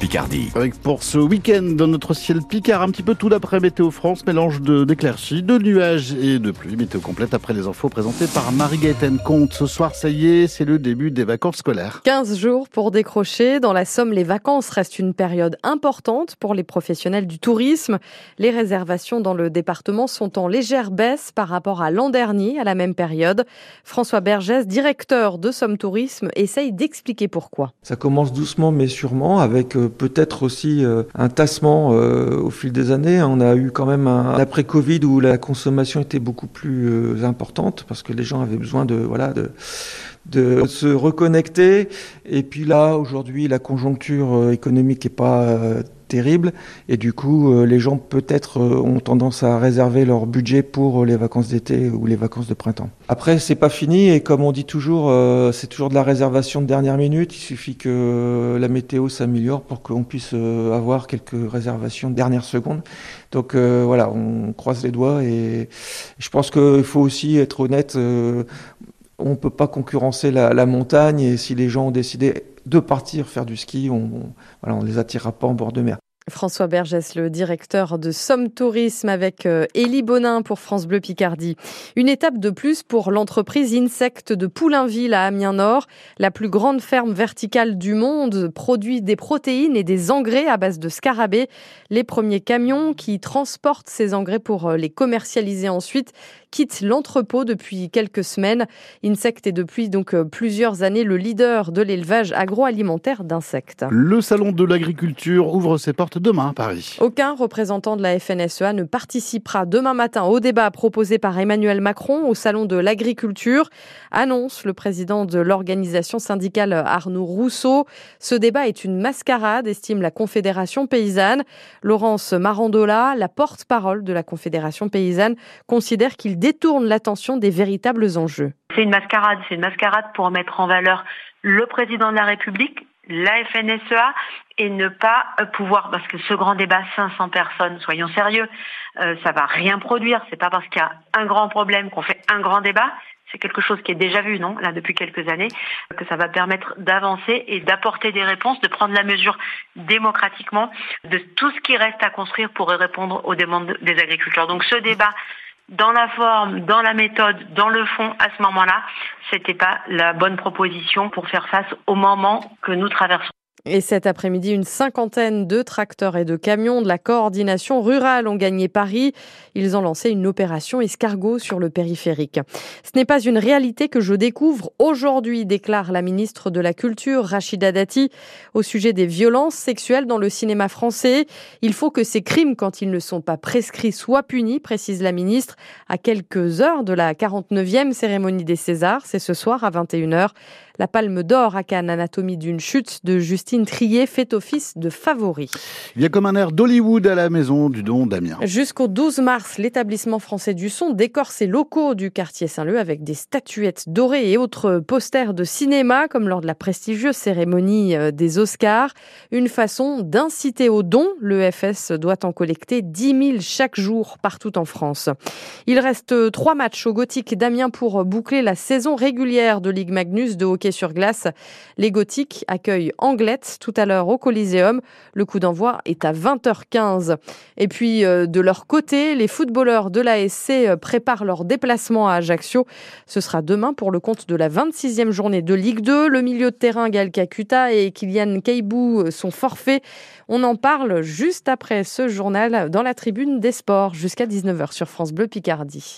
Picardie. Avec pour ce week-end dans notre ciel Picard, un petit peu tout d'après Météo France, mélange de d'éclaircies, de nuages et de pluie. Météo complète après les infos présentées par Marie-Gaëtane Comte. Ce soir, ça y est, c'est le début des vacances scolaires. 15 jours pour décrocher. Dans la Somme, les vacances restent une période importante pour les professionnels du tourisme. Les réservations dans le département sont en légère baisse par rapport à l'an dernier, à la même période. François Bergès, directeur de Somme Tourisme, essaye d'expliquer pourquoi. Ça commence doucement mais sûrement avec euh, peut-être aussi euh, un tassement euh, au fil des années. On a eu quand même un après-Covid où la consommation était beaucoup plus importante parce que les gens avaient besoin de voilà de se reconnecter. Et puis là, aujourd'hui, la conjoncture économique n'est pas terrible et du coup euh, les gens peut-être euh, ont tendance à réserver leur budget pour euh, les vacances d'été ou les vacances de printemps. Après c'est pas fini et comme on dit toujours c'est toujours de la réservation de dernière minute, il suffit que la météo s'améliore pour qu'on puisse avoir quelques réservations de dernière seconde. Donc voilà, on croise les doigts et je pense qu'il faut aussi être honnête on ne peut pas concurrencer la, montagne et si les gens ont décidé de partir faire du ski, on, on les attirera pas en bord de mer. François Bergès, le directeur de Somme Tourisme avec euh, Élie Bonin pour France Bleu Picardie. Une étape de plus pour l'entreprise Insect de Poulainville à Amiens Nord. La plus grande ferme verticale du monde produit des protéines et des engrais à base de scarabées. Les premiers camions qui transportent ces engrais pour euh, les commercialiser ensuite quittent l'entrepôt depuis quelques semaines. Insect est depuis donc euh, plusieurs années le leader de l'élevage agroalimentaire d'insectes. Le salon de l'agriculture ouvre ses portes demain à Paris. Aucun représentant de la FNSEA ne participera demain matin au débat proposé par Emmanuel Macron au salon de l'agriculture, annonce le président de l'organisation syndicale Arnaud Rousseau. Ce débat est une mascarade, estime la Confédération paysanne. Laurence Marandola, la porte-parole de la Confédération paysanne, considère qu'il détourne l'attention des véritables enjeux. C'est une mascarade, c'est une mascarade pour mettre en valeur le président de la République, la FNSEA et ne pas euh, pouvoir parce que ce grand débat 500 personnes soyons sérieux euh, ça va rien produire c'est pas parce qu'il y a un grand problème qu'on fait un grand débat c'est quelque chose qui est déjà vu, non, là, depuis quelques années, que ça va permettre d'avancer et d'apporter des réponses, de prendre la mesure démocratiquement de tout ce qui reste à construire pour répondre aux demandes des agriculteurs. Donc ce débat, dans la forme, dans la méthode, dans le fond, à ce moment-là, c'était pas la bonne proposition pour faire face au moment que nous traversons. Et cet après-midi, une cinquantaine de tracteurs et de camions de la coordination rurale ont gagné Paris. Ils ont lancé une opération escargot sur le périphérique. Ce n'est pas une réalité que je découvre aujourd'hui, déclare la ministre de la Culture, Rachida Dati, au sujet des violences sexuelles dans le cinéma français. Il faut que ces crimes, quand ils ne sont pas prescrits, soient punis, précise la ministre, à quelques heures de la 49e cérémonie des Césars. C'est ce soir à 21h. La Palme d'Or à Cannes, Anatomie d'une chute de Justine Trier, fait office de favori. Il y a comme un air d'Hollywood à la maison du don d'Amiens. Jusqu'au 12 mars, l'établissement français du son décore ses locaux du quartier Saint-Leu avec des statuettes dorées et autres posters de cinéma, comme lors de la prestigieuse cérémonie euh, des Oscars. Une façon d'inciter au don. Le FS doit en collecter 10 000 chaque jour partout en France. Il reste trois matchs au Gothique d'Amiens pour boucler la saison régulière de Ligue Magnus de hockey sur glace. Les Gothiques accueillent Anglette tout à l'heure au Coliseum. Le coup d'envoi est à 20h15. Et puis, euh, de leur côté, les footballeurs de l'ASC euh, préparent leur déplacement à Ajaccio. Ce sera demain pour le compte de la 26e journée de Ligue 2. Le milieu de terrain Gal Kakuta et Kylian Keibou euh, sont forfaits. On en parle juste après ce journal dans la tribune des sports jusqu'à 19h sur France Bleu Picardie.